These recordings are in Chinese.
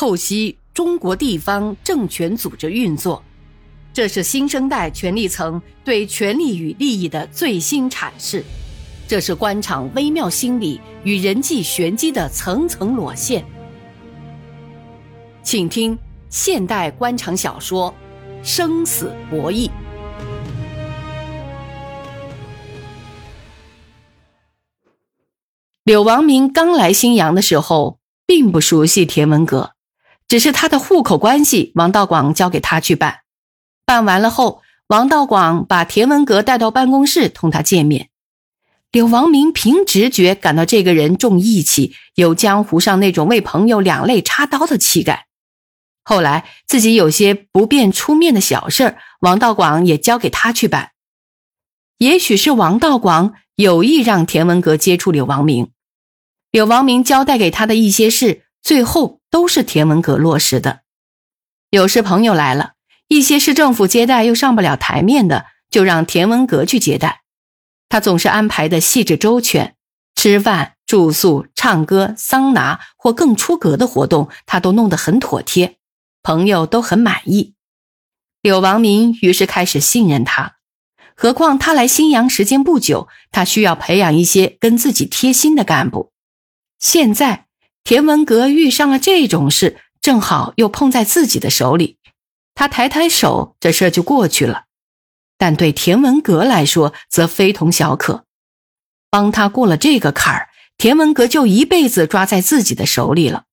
透析中国地方政权组织运作，这是新生代权力层对权力与利益的最新阐释，这是官场微妙心理与人际玄机的层层裸现。请听现代官场小说《生死博弈》。柳王明刚来新阳的时候，并不熟悉田文阁，只是他的户口关系，王道广交给他去办。办完了后，王道广把田文阁带到办公室，同他见面。柳王明凭直觉感到这个人重义气，有江湖上那种为朋友两肋插刀的气概。后来自己有些不便出面的小事王道广也交给他去办。也许是王道广有意让田文阁接触柳王明。柳王明交代给他的一些事，最后都是田文革落实的。有时朋友来了，一些市政府接待又上不了台面的，就让田文革去接待。他总是安排的细致周全，吃饭、住宿、唱歌、桑拿或更出格的活动，他都弄得很妥帖，朋友都很满意。柳王明于是开始信任他。何况他来新阳时间不久，他需要培养一些跟自己贴心的干部。现在田文革遇上了这种事，正好又碰在自己的手里，他抬抬手，这事儿就过去了。但对田文革来说，则非同小可。帮他过了这个坎儿，田文革就一辈子抓在自己的手里了。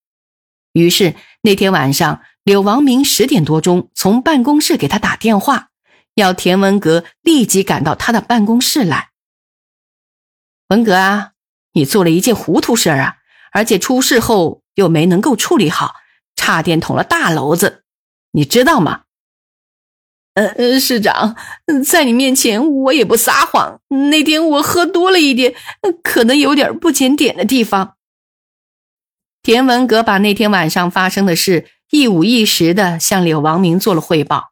于是那天晚上，柳王明十点多钟从办公室给他打电话，要田文革立即赶到他的办公室来。文革啊！你做了一件糊涂事儿啊，而且出事后又没能够处理好，差点捅了大娄子，你知道吗？呃呃，市长，在你面前我也不撒谎，那天我喝多了一点，可能有点不检点的地方。田文革把那天晚上发生的事一五一十的向柳王明做了汇报。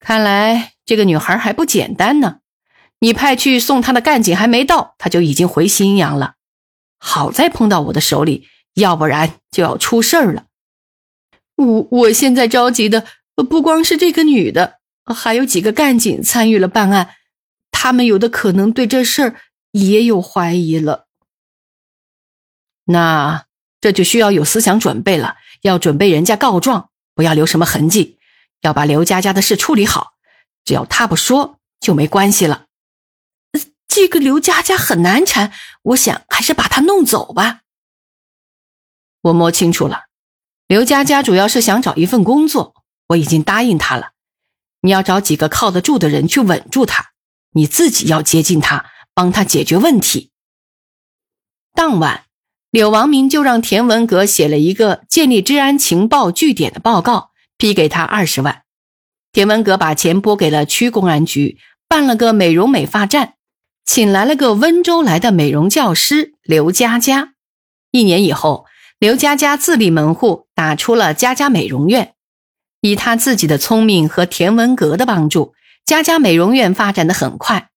看来这个女孩还不简单呢。你派去送她的干警还没到，她就已经回新阳了。好在碰到我的手里，要不然就要出事儿了。我我现在着急的不光是这个女的，还有几个干警参与了办案，他们有的可能对这事儿也有怀疑了。那这就需要有思想准备了，要准备人家告状，不要留什么痕迹，要把刘佳佳的事处理好。只要他不说，就没关系了。这个刘佳佳很难缠，我想还是把她弄走吧。我摸清楚了，刘佳佳主要是想找一份工作，我已经答应她了。你要找几个靠得住的人去稳住她，你自己要接近她，帮她解决问题。当晚，柳王明就让田文革写了一个建立治安情报据点的报告，批给他二十万。田文革把钱拨给了区公安局，办了个美容美发站。请来了个温州来的美容教师刘佳佳。一年以后，刘佳佳自立门户，打出了佳佳美容院。以她自己的聪明和田文革的帮助，佳佳美容院发展的很快。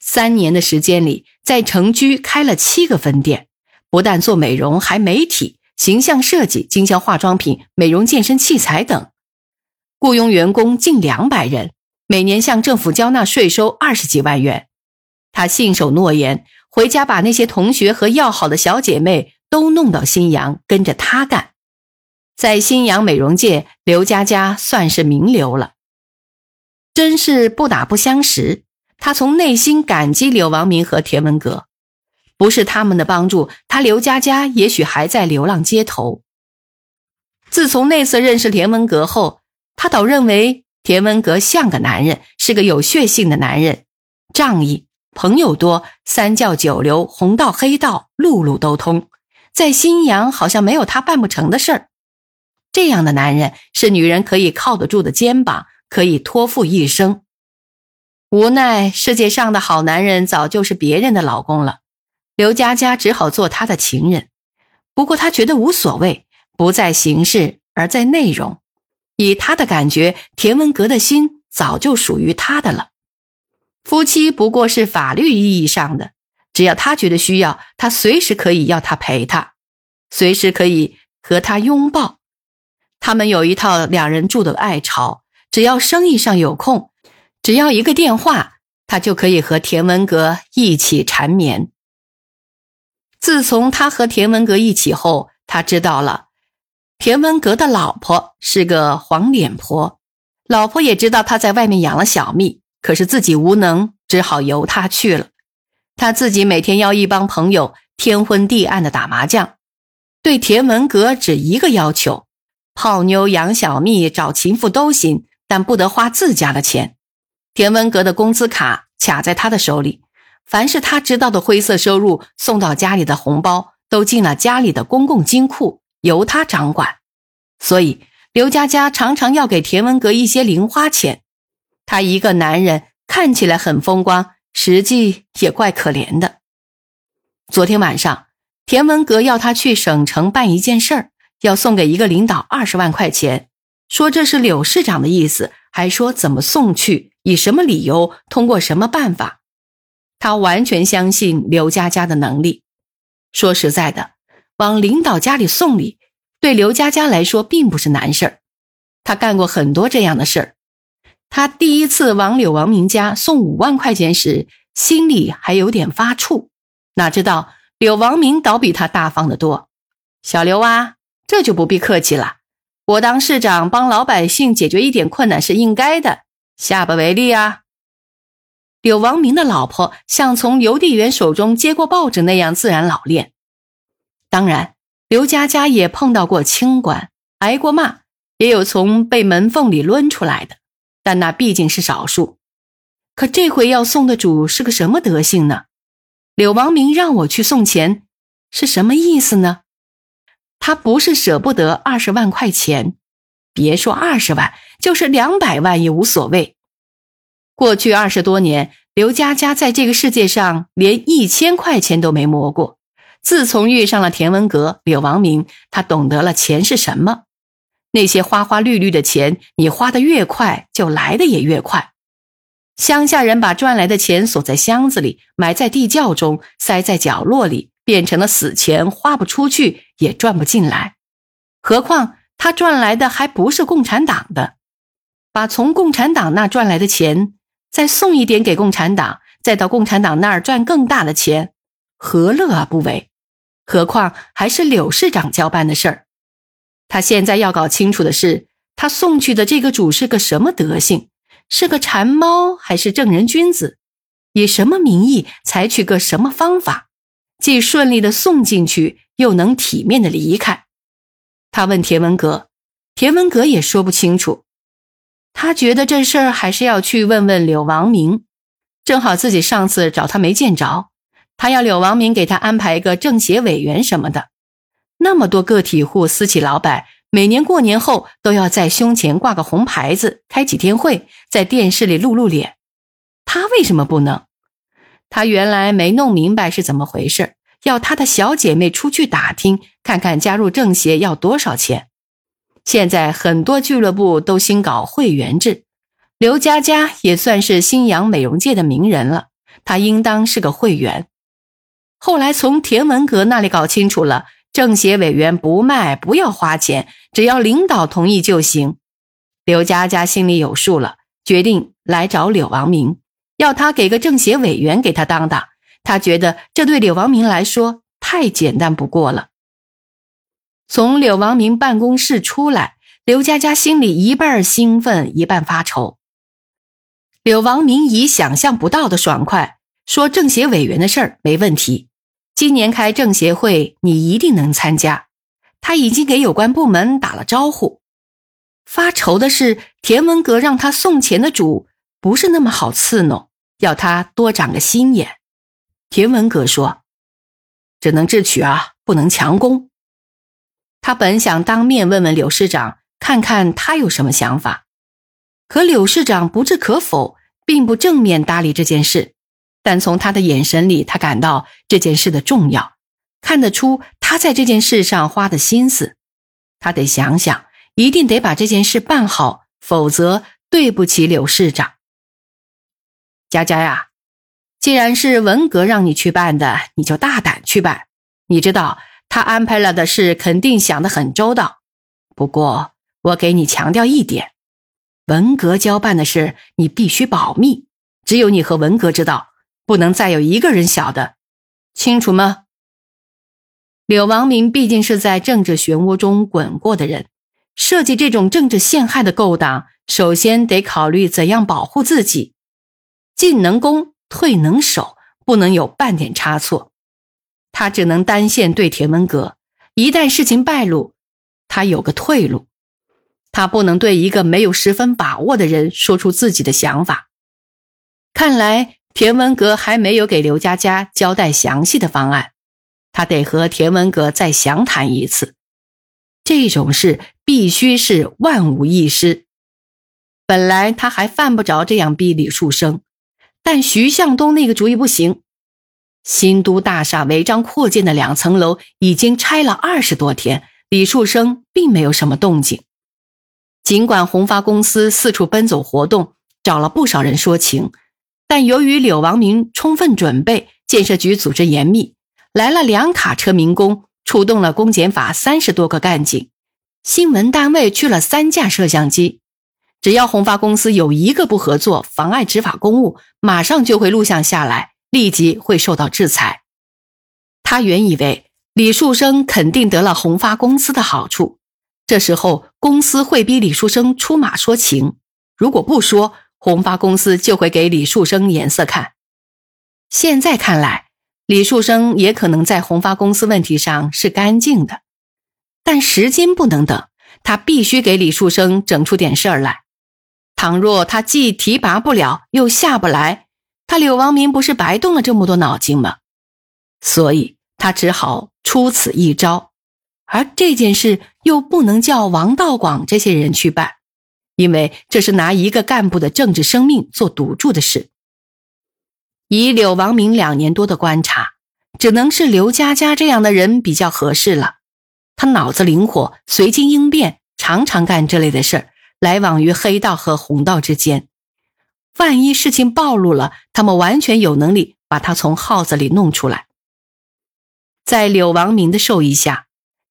三年的时间里，在城区开了七个分店，不但做美容，还媒体、形象设计、经销化妆品、美容健身器材等，雇佣员工近两百人，每年向政府交纳税收二十几万元。他信守诺言，回家把那些同学和要好的小姐妹都弄到新阳，跟着他干。在新阳美容界，刘佳佳算是名流了。真是不打不相识。他从内心感激柳王明和田文革，不是他们的帮助，他刘佳佳也许还在流浪街头。自从那次认识田文革后，他倒认为田文革像个男人，是个有血性的男人，仗义。朋友多，三教九流，红道黑道，路路都通。在新阳，好像没有他办不成的事儿。这样的男人是女人可以靠得住的肩膀，可以托付一生。无奈世界上的好男人早就是别人的老公了，刘佳佳只好做他的情人。不过她觉得无所谓，不在形式，而在内容。以她的感觉，田文革的心早就属于她的了。夫妻不过是法律意义上的，只要他觉得需要，他随时可以要他陪他，随时可以和他拥抱。他们有一套两人住的爱巢，只要生意上有空，只要一个电话，他就可以和田文革一起缠绵。自从他和田文革一起后，他知道了田文革的老婆是个黄脸婆，老婆也知道他在外面养了小蜜，可是自己无能，只好由他去了。他自己每天邀一帮朋友天昏地暗的打麻将，对田文革只一个要求：泡妞、养小蜜、找情妇都行，但不得花自家的钱。田文革的工资卡卡在他的手里，凡是他知道的灰色收入送到家里的红包，都进了家里的公共金库，由他掌管。所以刘佳佳常常要给田文革一些零花钱。他一个男人看起来很风光。实际也怪可怜的。昨天晚上，田文革要他去省城办一件事儿，要送给一个领导二十万块钱，说这是柳市长的意思，还说怎么送去，以什么理由，通过什么办法。他完全相信刘佳佳的能力。说实在的，往领导家里送礼，对刘佳佳来说并不是难事儿，他干过很多这样的事儿。他第一次往柳王明家送五万块钱时，心里还有点发怵，哪知道柳王明倒比他大方得多。小刘啊，这就不必客气了，我当市长帮老百姓解决一点困难是应该的，下不为例啊。柳王明的老婆像从邮递员手中接过报纸那样自然老练。当然，刘佳佳也碰到过清官，挨过骂，也有从被门缝里抡出来的。但那毕竟是少数，可这回要送的主是个什么德行呢？柳王明让我去送钱，是什么意思呢？他不是舍不得二十万块钱，别说二十万，就是两百万也无所谓。过去二十多年，刘佳佳在这个世界上连一千块钱都没摸过。自从遇上了田文革、柳王明，他懂得了钱是什么。那些花花绿绿的钱，你花的越快，就来的也越快。乡下人把赚来的钱锁在箱子里，埋在地窖中，塞在角落里，变成了死钱，花不出去，也赚不进来。何况他赚来的还不是共产党的，把从共产党那赚来的钱再送一点给共产党，再到共产党那儿赚更大的钱，何乐而不为？何况还是柳市长交办的事儿。他现在要搞清楚的是，他送去的这个主是个什么德行？是个馋猫还是正人君子？以什么名义采取个什么方法，既顺利的送进去，又能体面的离开？他问田文革，田文革也说不清楚。他觉得这事儿还是要去问问柳王明。正好自己上次找他没见着，他要柳王明给他安排一个政协委员什么的。那么多个体户、私企老板，每年过年后都要在胸前挂个红牌子，开几天会，在电视里露露脸。他为什么不能？他原来没弄明白是怎么回事，要他的小姐妹出去打听，看看加入政协要多少钱。现在很多俱乐部都新搞会员制，刘佳佳也算是新阳美容界的名人了，她应当是个会员。后来从田文革那里搞清楚了。政协委员不卖，不要花钱，只要领导同意就行。刘佳佳心里有数了，决定来找柳王明，要他给个政协委员给他当当。他觉得这对柳王明来说太简单不过了。从柳王明办公室出来，刘佳佳心里一半兴奋，一半发愁。柳王明以想象不到的爽快说：“政协委员的事儿没问题。”今年开政协会，你一定能参加。他已经给有关部门打了招呼。发愁的是，田文革让他送钱的主不是那么好伺弄，要他多长个心眼。田文革说：“只能智取啊，不能强攻。”他本想当面问问柳市长，看看他有什么想法，可柳市长不置可否，并不正面搭理这件事。但从他的眼神里，他感到这件事的重要，看得出他在这件事上花的心思。他得想想，一定得把这件事办好，否则对不起柳市长。佳佳呀，既然是文革让你去办的，你就大胆去办。你知道他安排了的事肯定想得很周到。不过，我给你强调一点：文革交办的事，你必须保密，只有你和文革知道，不能再有一个人晓得，清楚吗？柳王明毕竟是在政治漩涡中滚过的人，设计这种政治陷害的勾当，首先得考虑怎样保护自己，进能攻，退能守，不能有半点差错。他只能单线对田文阁，一旦事情败露，他有个退路。他不能对一个没有十分把握的人说出自己的想法。看来田文阁还没有给刘佳佳交代详细的方案。他得和田文阁再详谈一次，这种事必须是万无一失。本来他还犯不着这样逼李树生，但徐向东那个主意不行。新都大厦违章扩建的两层楼已经拆了二十多天，李树生并没有什么动静。尽管宏发公司四处奔走活动，找了不少人说情，但由于柳王明充分准备，建设局组织严密。来了两卡车民工，出动了公检法三十多个干警，新闻单位去了三架摄像机。只要宏发公司有一个不合作、妨碍执法公务，马上就会录像下来，立即会受到制裁。他原以为李树生肯定得了宏发公司的好处，这时候公司会逼李树生出马说情，如果不说，宏发公司就会给李树生颜色看。现在看来。李树生也可能在宏发公司问题上是干净的，但时间不能等，他必须给李树生整出点事儿来。倘若他既提拔不了，又下不来，他柳王明不是白动了这么多脑筋吗？所以他只好出此一招，而这件事又不能叫王道广这些人去办，因为这是拿一个干部的政治生命做赌注的事。以柳王明两年多的观察，只能是刘佳佳这样的人比较合适了。他脑子灵活，随机应变，常常干这类的事儿，来往于黑道和红道之间。万一事情暴露了，他们完全有能力把他从号子里弄出来。在柳王明的授意下，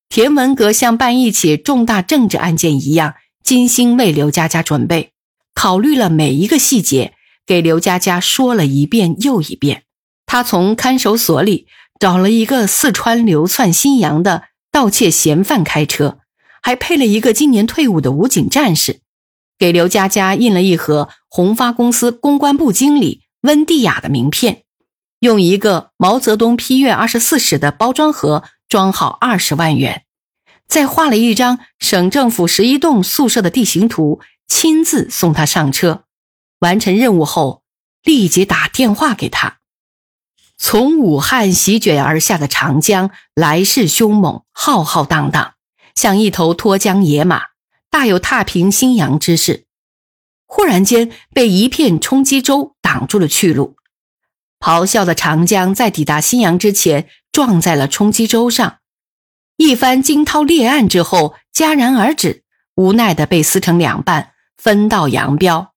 田文革像办一起重大政治案件一样，精心为刘佳佳准备，考虑了每一个细节。给刘佳佳说了一遍又一遍，他从看守所里找了一个四川流窜新阳的盗窃嫌犯开车，还配了一个今年退伍的武警战士，给刘佳佳印了一盒宏发公司公关部经理温蒂雅的名片，用一个毛泽东批阅二十四史的包装盒装好二十万元，再画了一张省政府十一栋宿舍的地形图，亲自送他上车。完成任务后，立即打电话给他。从武汉席卷而下的长江来势凶猛，浩浩荡荡，像一头脱缰野马，大有踏平新阳之势。忽然间，被一片冲击舟挡住了去路。咆哮的长江在抵达新阳之前，撞在了冲击舟上。一番惊涛裂岸之后，戛然而止，无奈的被撕成两半，分道扬镳。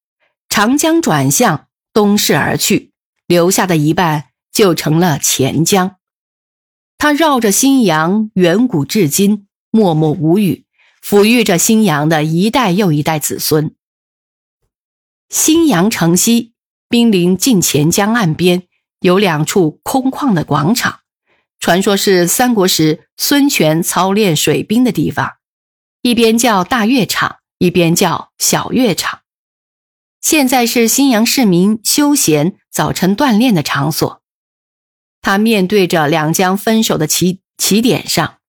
长江转向东逝而去，留下的一半就成了钱江。他绕着新阳远古至今，默默无语，抚育着新阳的一代又一代子孙。新阳城西濒临近钱江岸边，有两处空旷的广场，传说是三国时孙权操练水兵的地方，一边叫大乐场，一边叫小乐场。现在是新阳市民休闲、早晨锻炼的场所。他面对着两江分手的起起点上，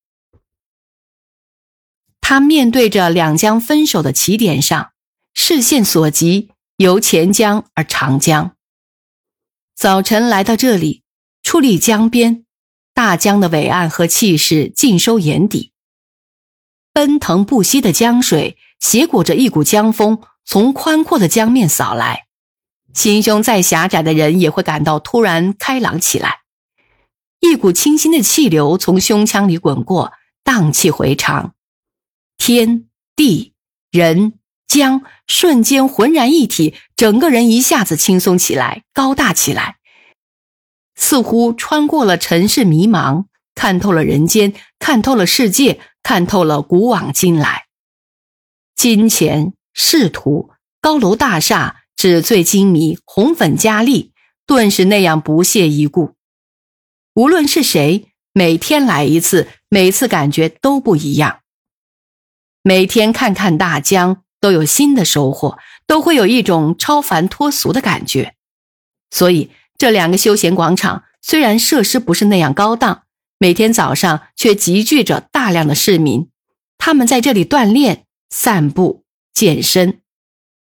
他面对着两江分手的起点上，视线所及由钱江而长江。早晨来到这里，矗立江边，大江的伟岸和气势尽收眼底。奔腾不息的江水，携裹着一股江风。从宽阔的江面扫来，心胸再狭窄的人也会感到突然开朗起来。一股清新的气流从胸腔里滚过，荡气回肠，天地人江瞬间浑然一体，整个人一下子轻松起来，高大起来，似乎穿过了尘世迷茫，看透了人间，看透了世界，看透了古往今来。金钱、仕途、高楼大厦、纸醉金迷、红粉佳丽，顿时那样不屑一顾。无论是谁，每天来一次，每次感觉都不一样。每天看看大江，都有新的收获，都会有一种超凡脱俗的感觉。所以，这两个休闲广场虽然设施不是那样高档，每天早上却集聚着大量的市民，他们在这里锻炼。散步、健身。